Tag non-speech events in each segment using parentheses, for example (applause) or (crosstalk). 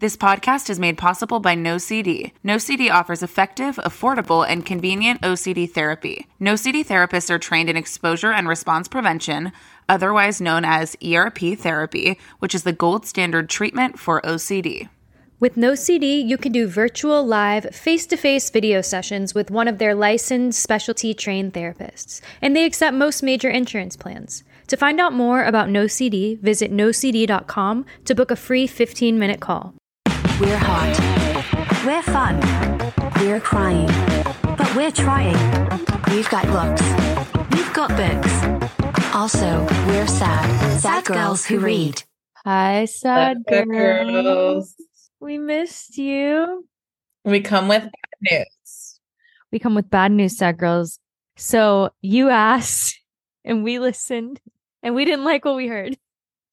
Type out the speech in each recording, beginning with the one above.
This podcast is made possible by NoCD. NoCD offers effective, affordable, and convenient OCD therapy. NoCD therapists are trained in exposure and response prevention, otherwise known as ERP therapy, which is the gold standard treatment for OCD. With NoCD, you can do virtual, live, face to face video sessions with one of their licensed specialty trained therapists, and they accept most major insurance plans. To find out more about NoCD, visit nocd.com to book a free 15 minute call. We're hot. We're fun. We're crying. But we're trying. We've got looks. We've got books. Also, we're sad. Sad girls who read. Hi, sad girls. girls. We missed you. We come with bad news. We come with bad news, sad girls. So you asked, (laughs) and we listened, and we didn't like what we heard.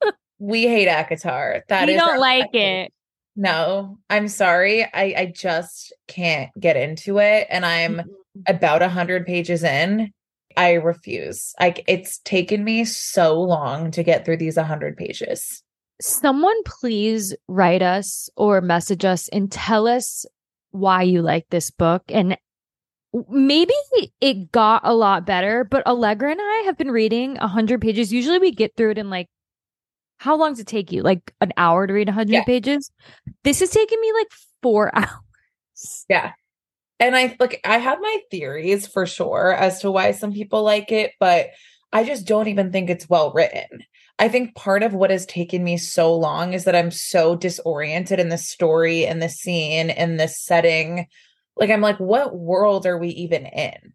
(laughs) We hate ACOTAR. That we is don't like bad it. No, I'm sorry. I I just can't get into it, and I'm mm-hmm. about a hundred pages in. I refuse. Like it's taken me so long to get through these a hundred pages. Someone please write us or message us and tell us why you like this book. And maybe it got a lot better, but Allegra and I have been reading 100 pages. Usually we get through it in like, how long does it take you? Like an hour to read 100 Yeah. pages? This is taking me like four (laughs) hours. Yeah. And I like I have my theories for sure as to why some people like it, but I just don't even think it's well written. I think part of what has taken me so long is that I'm so disoriented in the story and the scene and the setting. Like I'm like, what world are we even in?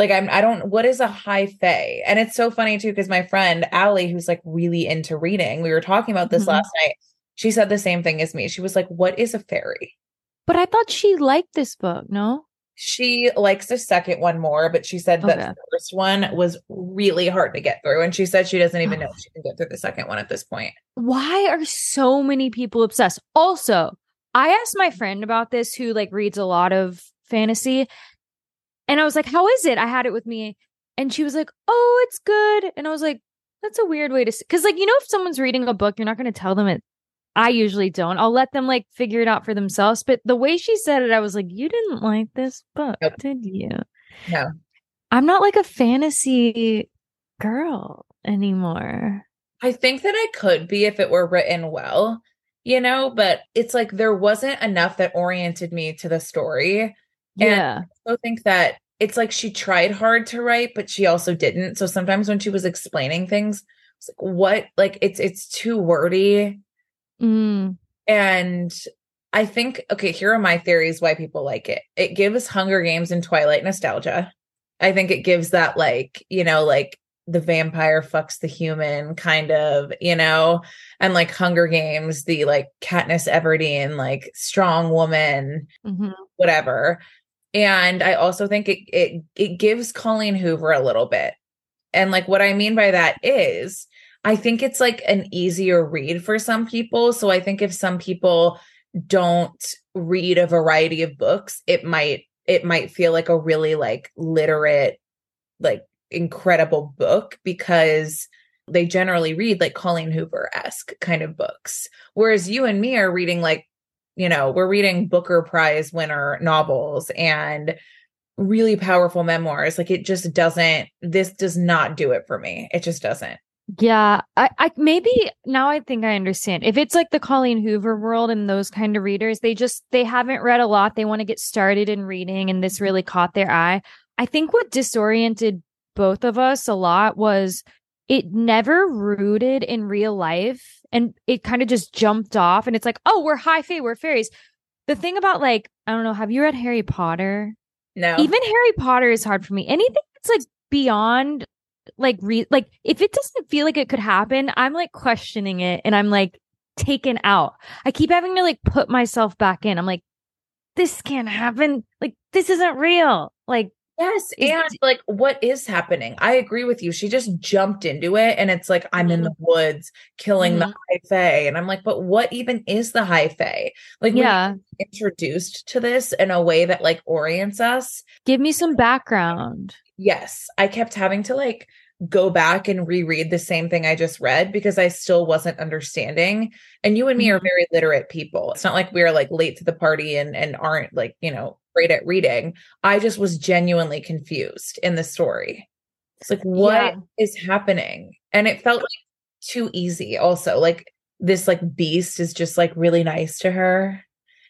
Like I'm I don't what is a high fae? And it's so funny too, because my friend Allie, who's like really into reading, we were talking about this Mhm. last night. She said the same thing as me. She was like, What is a fairy? But I thought she liked this book, no? She likes the second one more, but she said that the first one was really hard to get through. And she said she doesn't even know if she can get through the second one at this point. why are so many people obsessed? Also, I asked my friend about this who like reads a lot of fantasy and I was like, "How is it?" I had it with me and she was like, "Oh, it's good." And I was like, "That's a weird way to say cuz like, you know if someone's reading a book, you're not going to tell them it I usually don't. I'll let them like figure it out for themselves, but the way she said it, I was like, "You didn't like this book, Nope. did you?" No. I'm not like a fantasy girl anymore. I think that I could be if it were written well, you know, but it's like there wasn't enough that oriented me to the story. And Yeah. I also think that it's like she tried hard to write, but she also didn't. So sometimes when she was explaining things, it's like, what? Like it's it's too wordy. Mm. And I think, okay, here are my theories why people like it. It gives Hunger Games and Twilight nostalgia. I think it gives that, like, you know, like the vampire fucks the human kind of, you know, and like Hunger Games, the like Katniss Everdeen, like strong woman, Mhm. whatever. And I also think it it it gives Colleen Hoover a little bit. And like what I mean by that is I think it's like an easier read for some people. So I think if some people don't read a variety of books, it might it might feel like a really like literate like incredible book because they generally read like Colleen Hoover-esque kind of books. Whereas you and me are reading like you know, we're reading Booker Prize winner novels and really powerful memoirs. Like it just doesn't, this does not do it for me. It just doesn't. Yeah, I, I maybe now I think I understand. If it's like the Colleen Hoover world and those kind of readers, they just they haven't read a lot. They want to get started in reading, and this really caught their eye. I think what disoriented both of us a lot was it never rooted in real life, and it kind of just jumped off. And it's like, oh, we're high fae, we're fairies. The thing about like I don't know, have you read Harry Potter? No. even Harry Potter is hard for me. Anything that's like beyond like re like if it doesn't feel like it could happen, I'm like questioning it and I'm like taken out. I keep having to like put myself back in. I'm like, this can't happen. Like this isn't real. Like yes. And like, what is happening? I agree with you. She just jumped into it and it's like, I'm in the woods killing the Mhm. high fae. And I'm like, but what even is the high fae? Like, yeah, introduced to this in a way that like orients us. give me some background. Yes. I kept having to like go back and reread the same thing I just read because I still wasn't understanding. And you and me are Mhm. very literate people. It's not like we're like late to the party and and aren't like, you know, great at reading. I just was genuinely confused in the story. It's like what is Yeah. happening? And it felt like too easy also. Like this like beast is just like really nice to her.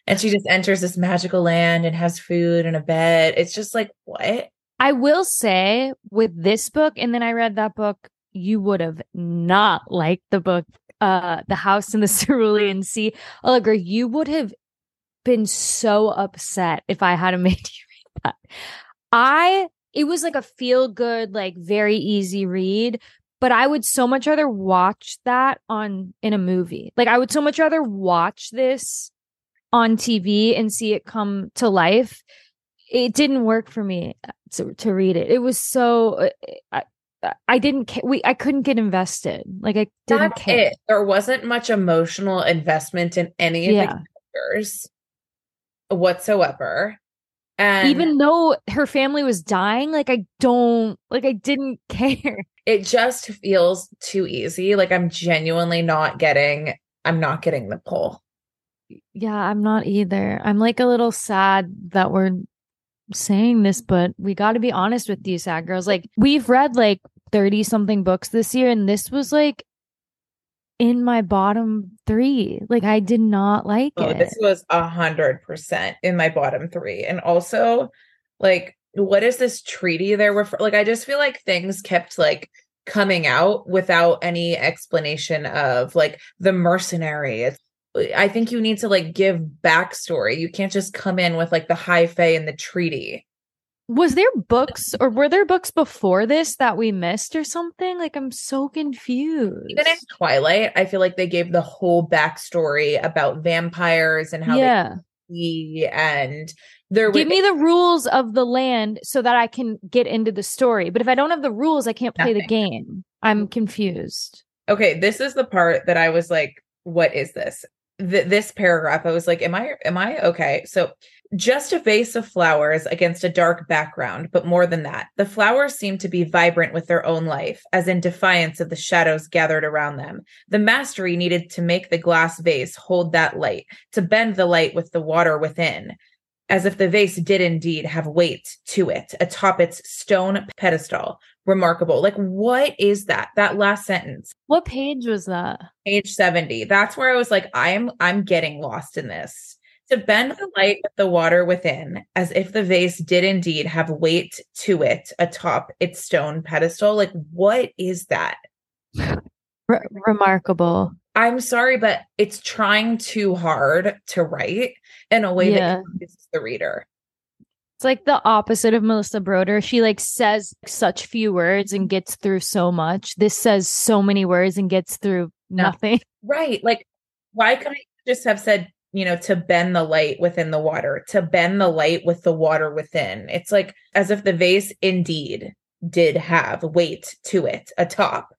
And she just enters this magical land and has food and a bed. It's just like what? I will say with this book, and then I read that book, you would have not liked the book, uh, The House in the (laughs) Cerulean Sea. Allegra, you would have been so upset if I had made you read that. I, it was like a feel good, like very easy read, but I would so much rather watch that on in a movie. Like I would so much rather watch this on TV and see it come to life. It didn't work for me to, to read it. It was so uh, I, I didn't we I couldn't get invested. Like I didn't That's care. it. There wasn't much emotional investment in any of Yeah. the characters whatsoever. And Even though her family was dying, like I don't like I didn't (laughs) care. it just feels too easy. Like I'm genuinely not getting I'm not getting the pull. Yeah, I'm not either. I'm like a little sad that we're saying this, but we got to be honest with you, sad girls. Like, we've read like 30 something books this year, and this was like in my bottom three. Like, I did not like Oh, it. this was a hundred percent in my bottom three. And also, like, what is this treaty they're refer- like? I just feel like things kept like coming out without any explanation of like the mercenary. It's, I think you need to like give backstory. You can't just come in with like the high fae and the treaty. Was there books or were there books before this that we missed or something? Like, I'm so confused. Even in Twilight, I feel like they gave the whole backstory about vampires and how yeah. they and there Give me the rules of the land so that I can get into the story. But if I don't have the rules, I can't play the game. I'm confused. okay this is the part that i was like what is this Th- this paragraph i was like am i am i okay so just a vase of flowers against a dark background but more than that the flowers seemed to be vibrant with their own life as in defiance of the shadows gathered around them. The mastery needed to make the glass vase hold that light to bend the light with the water within as if the vase did indeed have weight to it atop its stone pedestal. Remarkable. Like what is that? That last sentence. What page was that? page 70 that's where i was like i'm i'm getting lost in this to bend the light with the water within as if the vase did indeed have weight to it atop its stone pedestal like what is that Re- remarkable. i'm sorry but it's trying too hard to write in a way Yeah. that confuses the reader It's like the opposite of Melissa Broder. She like says such few words and gets through so much. This says so many words and gets through nothing. (laughs) right like why couldn't I just have said you know to bend the light within the water to bend the light with the water within. It's like as if the vase indeed did have weight to it atop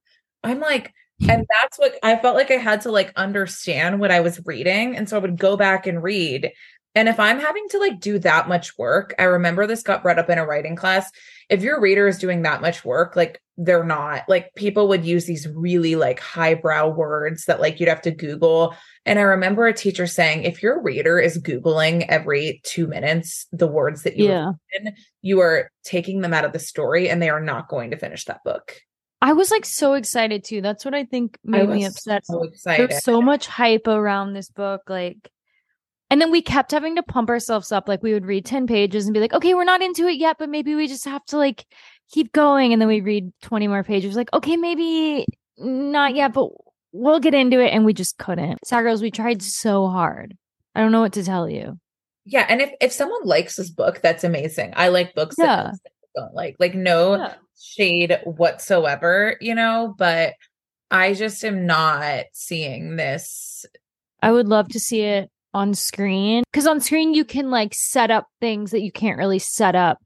i'm like and that's what i felt like i had to like understand what i was reading. And so i would go back and read and if i'm having to like do that much work i remember this got brought up in a writing class if your reader is doing that much work like they're not like people would use these really like highbrow words that like you'd have to google and i remember a teacher saying if your reader is googling every 2 minutes the words that you Yeah. written, you are taking them out of the story and they are not going to finish that book I was like so excited too. That's what I think I made me upset. so excited was so much hype around this book. Like, and then we kept having to pump ourselves up. Like, we would read 10 pages and be like, okay, we're not into it yet, but maybe we just have to like keep going. And then we read 20 more pages, like, okay, maybe not yet, but we'll get into it. And we just couldn't. Sad Girls, we tried so hard. I don't know what to tell you. yeah and if if someone likes this book that's amazing i like books Yeah. that don't like like no shade whatsoever you know but i just am not seeing this I would love to see it on screen because on screen you can like set up things that you can't really set up.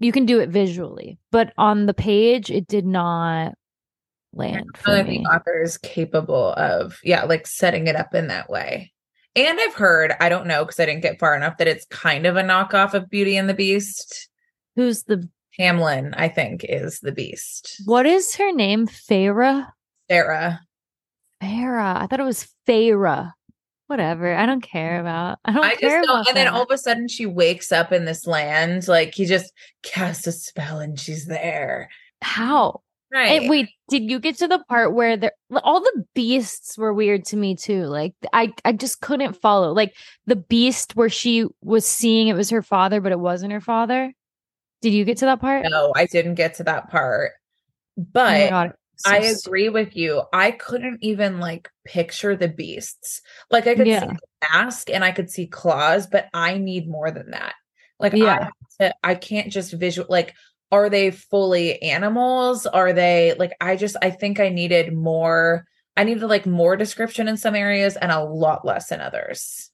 You can do it visually, but on the page, it did not land for the author is capable of yeah like setting it up in that way and i've heard i don't know because i didn't get far enough that it's kind of a knockoff of beauty and the beast Who's the Tamlin, I think, is the beast. What is her name? Feyre? Sarah. Feyre. I thought it was Feyre. Whatever. I don't care about. I don't I care just don't. about And then all of a sudden she wakes up in this land. Like he just casts a spell and she's there. How? Right. And wait, did you get to the part where there all the beasts were weird to me too? Like I I just couldn't follow. Like the beast where she was seeing it was her father, but it wasn't her father. Did you get to that part? no, I didn't get to that part. Oh But god. So I agree with you. I couldn't even like picture the beasts. Like I could Yeah. see the mask and I could see claws, but I need more than that. Like I, Yeah. have to- I can't just visual like are they fully animals? Are they like I just I think I needed more I needed like more description in some areas and a lot less in others.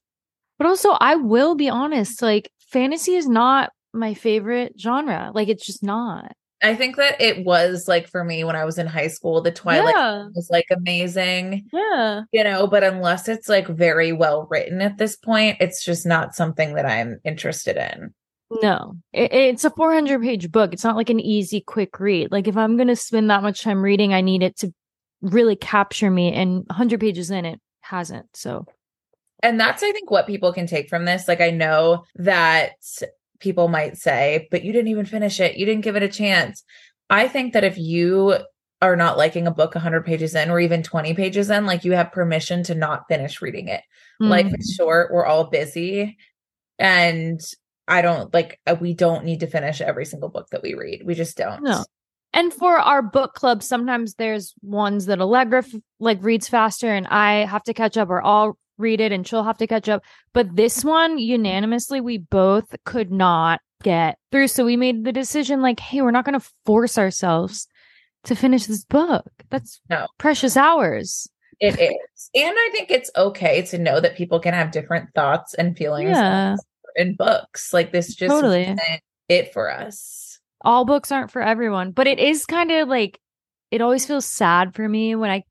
But also, I will be honest, like fantasy is not my favorite genre. Like it's just not. I think that it was like for me when I was in high school, the Twilight yeah. was like amazing. Yeah. you know but unless it's like very well written at this point it's just not something that i'm interested in No. It, it's a 400 page book. It's not like an easy quick read. Like if I'm going to spend that much time reading, I need it to really capture me and 100 pages in it hasn't. So, and that's i think what people can take from this like i know that people might say but you didn't even finish it. You didn't give it a chance. I think that if you are not liking a book 100 pages in or even 20 pages in like you have permission to not finish reading it. Life mm, is short. We're all busy. And i don't like uh, we don't need to finish every single book that we read. We just don't. No. And for our book club, sometimes there's ones that Allegra like reads faster and I have to catch up or I'll read it and she'll have to catch up. But this one, unanimously, we both could not get through. So we made the decision like, hey, we're not going to force ourselves to finish this book. That's No. precious hours. It is. And I think it's okay to know that people can have different thoughts and feelings Yeah. in books. Like this just Totally. isn't it for us. all books aren't for everyone, but it is kind of like it always feels sad for me when I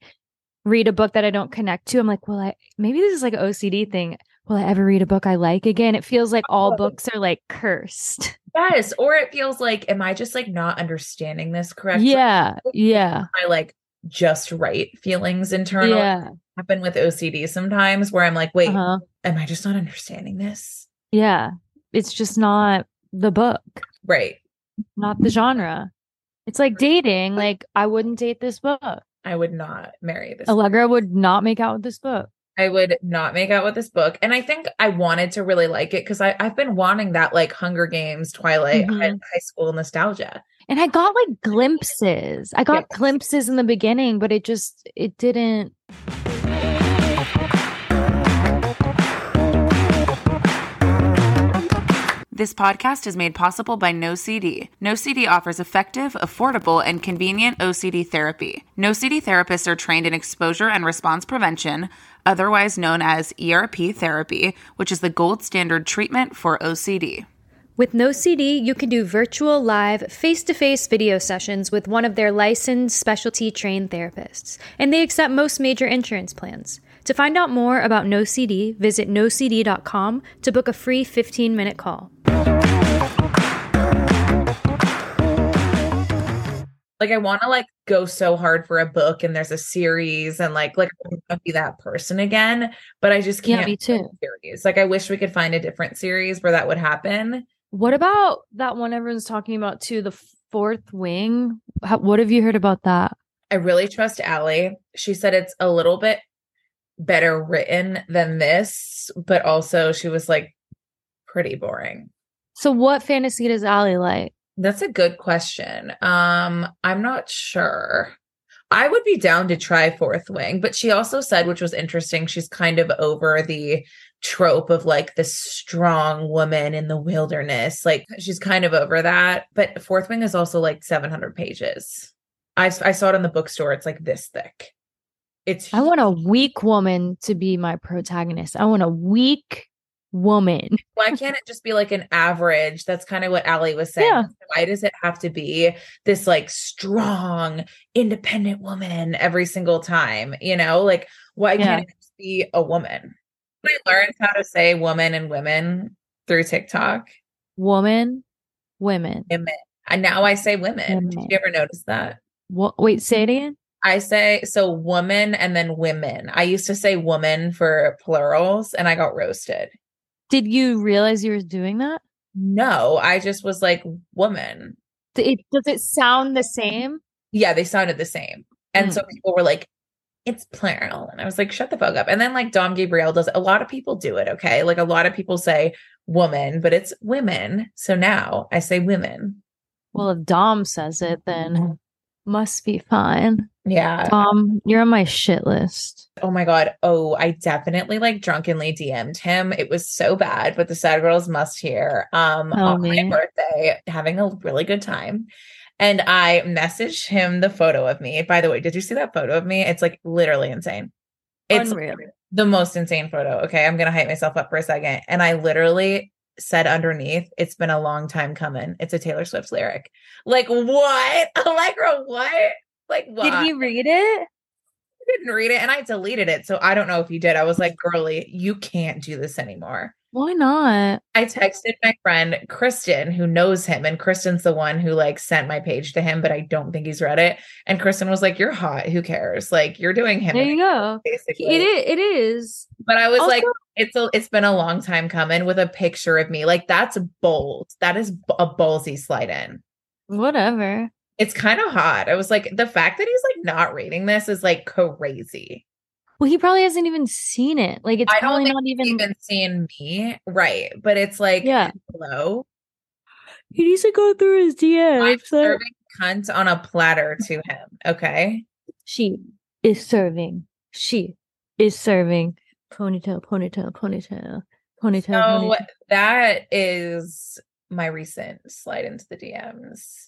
read a book that I don't connect to. I'm like, well, I maybe this is like an OCD thing. Will I ever read a book I like again? It feels like all books are like cursed. (laughs) Yes. Or it feels like, am I just like not understanding this correctly? Yeah, yeah, I like just right feelings internally yeah, happen with OCD sometimes where I'm like, wait, uh-huh. am I just not understanding this? yeah. It's just not the book, Right. not the genre. It's like dating. Like I wouldn't date this book. I would not marry this. Allegra would not make out with this book. I would not make out with this book. And I think I wanted to really like it because I've been wanting that like Hunger Games, Twilight, Mhm. high, high school nostalgia. And I got like glimpses. I got Yes. glimpses in the beginning, but it just it didn't This podcast is made possible by NoCD. NoCD offers effective, affordable, and convenient OCD therapy. NoCD therapists are trained in exposure and response prevention, otherwise known as ERP therapy, which is the gold standard treatment for OCD. With NoCD, you can do virtual, live, face to face video sessions with one of their licensed specialty trained therapists, and they accept most major insurance plans. To find out more about NoCD, visit nocd.com to book a free 15 minute call. Like I want to like go so hard for a book and there's a series and like like I want to be that person again, but I just can't. me too. Series. Like I wish we could find a different series where that would happen. What about that one everyone's talking about too? The fourth wing. How, what have you heard about that? I really trust Allie. She said it's a little bit better written than this, but also she was like pretty boring. So, what fantasy does Allie like? That's a good question. Um, I'm not sure. I would be down to try Fourth Wing, but she also said, which was interesting, she's kind of over the trope of like the strong woman in the wilderness. Like she's kind of over that. But Fourth Wing is also like 700 pages. I I saw it in the bookstore. It's like this thick. It's I want a weak woman to be my protagonist. I want a weak woman. (laughs) why can't it just be like an average? That's kind of what Allie was saying. Yeah. Why does it have to be this like strong, independent woman every single time? You know, like why Yeah. can't it just be a woman? I learned how to say woman and women through TikTok. Woman, women. Women. And now I say women. Did you ever notice that? What? Wait, say it again. I say so woman and then women. I used to say woman for plurals and I got roasted. Did you realize you were doing that? No, I just was like woman. It, does it sound the same? Yeah, they sounded the same. And Mm. so people were like, it's plural. And I was like, shut the fuck up. And then like Dom Gabriel does. A lot of people do it. Okay. Like a lot of people say woman, but it's women. So now I say women. Well, if Dom says it, then must be fine. Yeah. Dom, you're on my shit list. Oh my God. Oh, I definitely like drunkenly DM'd him. It was so bad, but the sad girls must hear. Um Tell on my birthday, having a really good time. And I messaged him the photo of me. By the way, did you see that photo of me? It's like literally insane. It's Unreal. the most insane photo. Okay. I'm gonna hype myself up for a second. And I literally said underneath, it's been a long time coming. It's a Taylor Swift lyric. Like what? (laughs) Allegra, what? Like what? Did he read it? He didn't read it and I deleted it. So I don't know if he did. I was like, girly, you can't do this anymore. Why not? I texted my friend Kristen, who knows him, and Kristen's the one who like sent my page to him, but I don't think he's read it. And Kristen was like, You're hot. Who cares? Like you're doing him There you go. basically. It is. It is. But I was like, it's a, it's been a long time coming with a picture of me. Like that's bold. That is a ballsy slide in. Whatever. It's kind of hot. I was like, the fact that he's like not reading this is like crazy. Well, he probably hasn't even seen it. Like it's I don't not even. even seeing me, right? But it's like, Yeah. hello, He needs to go through his I'm DMs. serving cunt on a platter to him. Okay, She is serving. She is serving. Ponytail, ponytail, ponytail, ponytail, so ponytail. that is my recent slide into the DMs.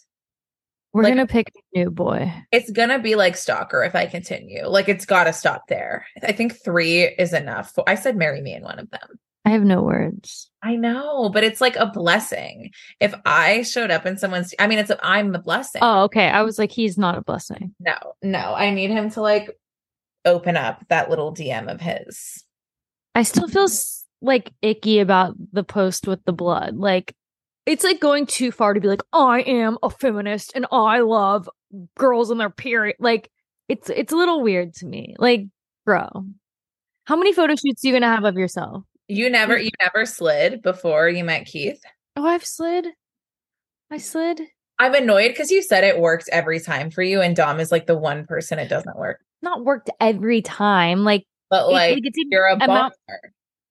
We're like- gonna pick a new boy. It's gonna be like stalker if I continue. Like it's got to stop there. I think three is enough. I said marry me in one of them. I have no words. I know, but it's like a blessing. If I showed up in someone's, I mean, it's a, I'm the blessing. Oh, okay. I was like, he's not a blessing. No, no, I need him to like open up that little DM of his. I still feel like icky about the post with the blood. Like, it's like going too far to be like, I am a feminist and I love girls in their period. Like, it's it's a little weird to me. Like, bro, how many photo shoots are you gonna have of yourself? You never, you never slid before you met Keith. Oh, I've slid. I slid. I'm annoyed because you said it worked every time for you, and Dom is like the one person it doesn't work. Not worked every time. Like, But it- like, like, it you're a amount-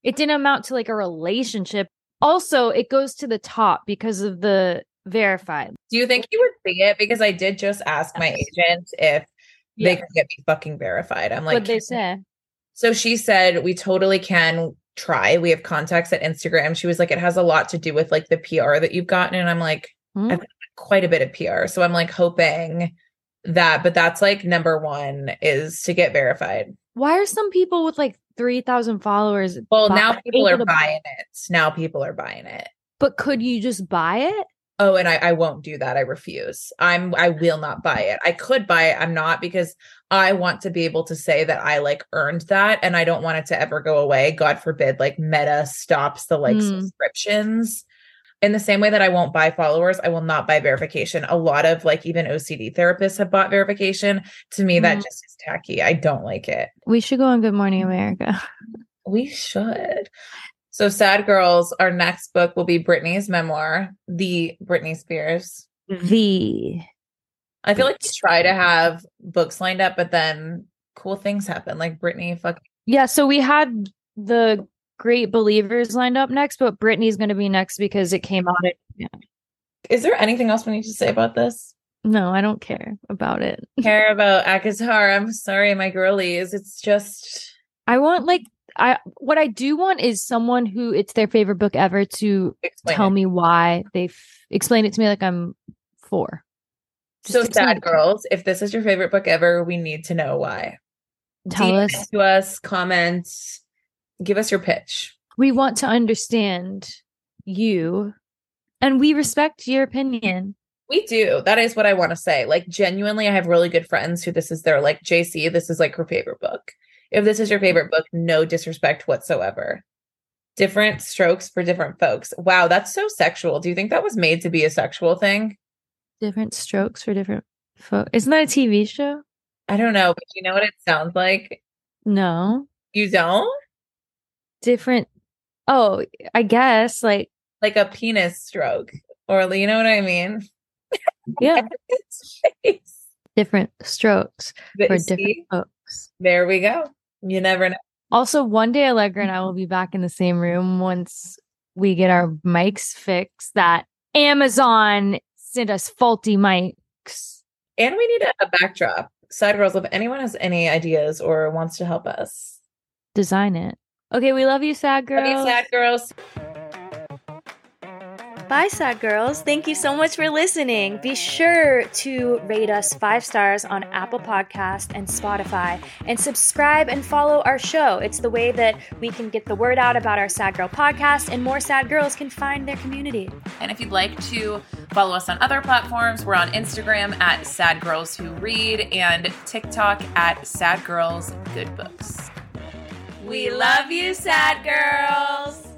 it didn't amount to like a relationship. Also, it goes to the top because of the verified. Do you think you would see it? Because I did just ask my agent if they could get me fucking verified. I'm like, what they say. So she said, we totally can try. We have contacts at Instagram. She was like, it has a lot to do with like the PR that you've gotten. And I'm like, Hmm? I've got quite a bit of PR. So I'm like hoping that, but that's like number one is to get verified. Why are some people with like 3,000 followers? Well, now people are buying it. Now people are buying it. But could you just buy it? Oh, and I, I won't do that. I refuse. I'm I will not buy it. I could buy it. I'm not because I want to be able to say that I like earned that and I don't want it to ever go away. God forbid, like Meta stops the like Mm. subscriptions. In the same way that I won't buy followers, I will not buy verification. A lot of like even OCD therapists have bought verification. To me, that Mm. just is tacky. I don't like it. We should go on Good Morning America. We should. So, Sad Girls, our next book will be Britney's memoir, The Britney Spears. The I feel like we try to have books lined up, but then cool things happen. Like Britney, fuck. yeah, so we had the Great Believers lined up next, but Britney's going to be next because it came out. At, Is there anything else we need to say about this? no, I don't care about it. (laughs) Care about ACOTAR? I'm sorry, my girlies. It's just I want like I what I do want is someone who it's their favorite book ever to explain. tell it. me why they f- explain it to me like I'm four. Just So, Sad. Girls, if this is your favorite book ever, we need to know why. Tell DM us. to us, comment, give us your pitch. We want to understand you, and we respect your opinion. We do. That is what I want to say. Like, genuinely, I have really good friends who this is their like JC, this is like her favorite book. If this is your favorite book, no disrespect whatsoever. Different strokes for different folks. Wow, that's so sexual. Do you think that was made to be a sexual thing? Different strokes for different folks. Isn't that a TV show? I don't know, but you know what it sounds like? No. You don't? Different. Oh, I guess like Like a penis stroke. Or you know what I mean? (laughs) yeah, different strokes But for see, different folks. there we go. You never know. Also, one day Allegra and I will mm-hmm. be back in the same room once we get our mics fixed. That Amazon sent us faulty mics. And we need a, a backdrop. Side girls, if anyone has any ideas or wants to help us. Design it. Okay, we love you, sad girl. Love you, sad girls. Bye, sad girls. Thank you so much for listening. Be sure to rate us five stars on Apple Podcast and Spotify, and subscribe and follow our show. It's the way that we can get the word out about our Sad Girl podcast, and more sad girls can find their community. And if you'd like to follow us on other platforms, we're on Instagram at Sad Girls Who Read and TikTok at Sad Girls Good Books. We love you, sad girls.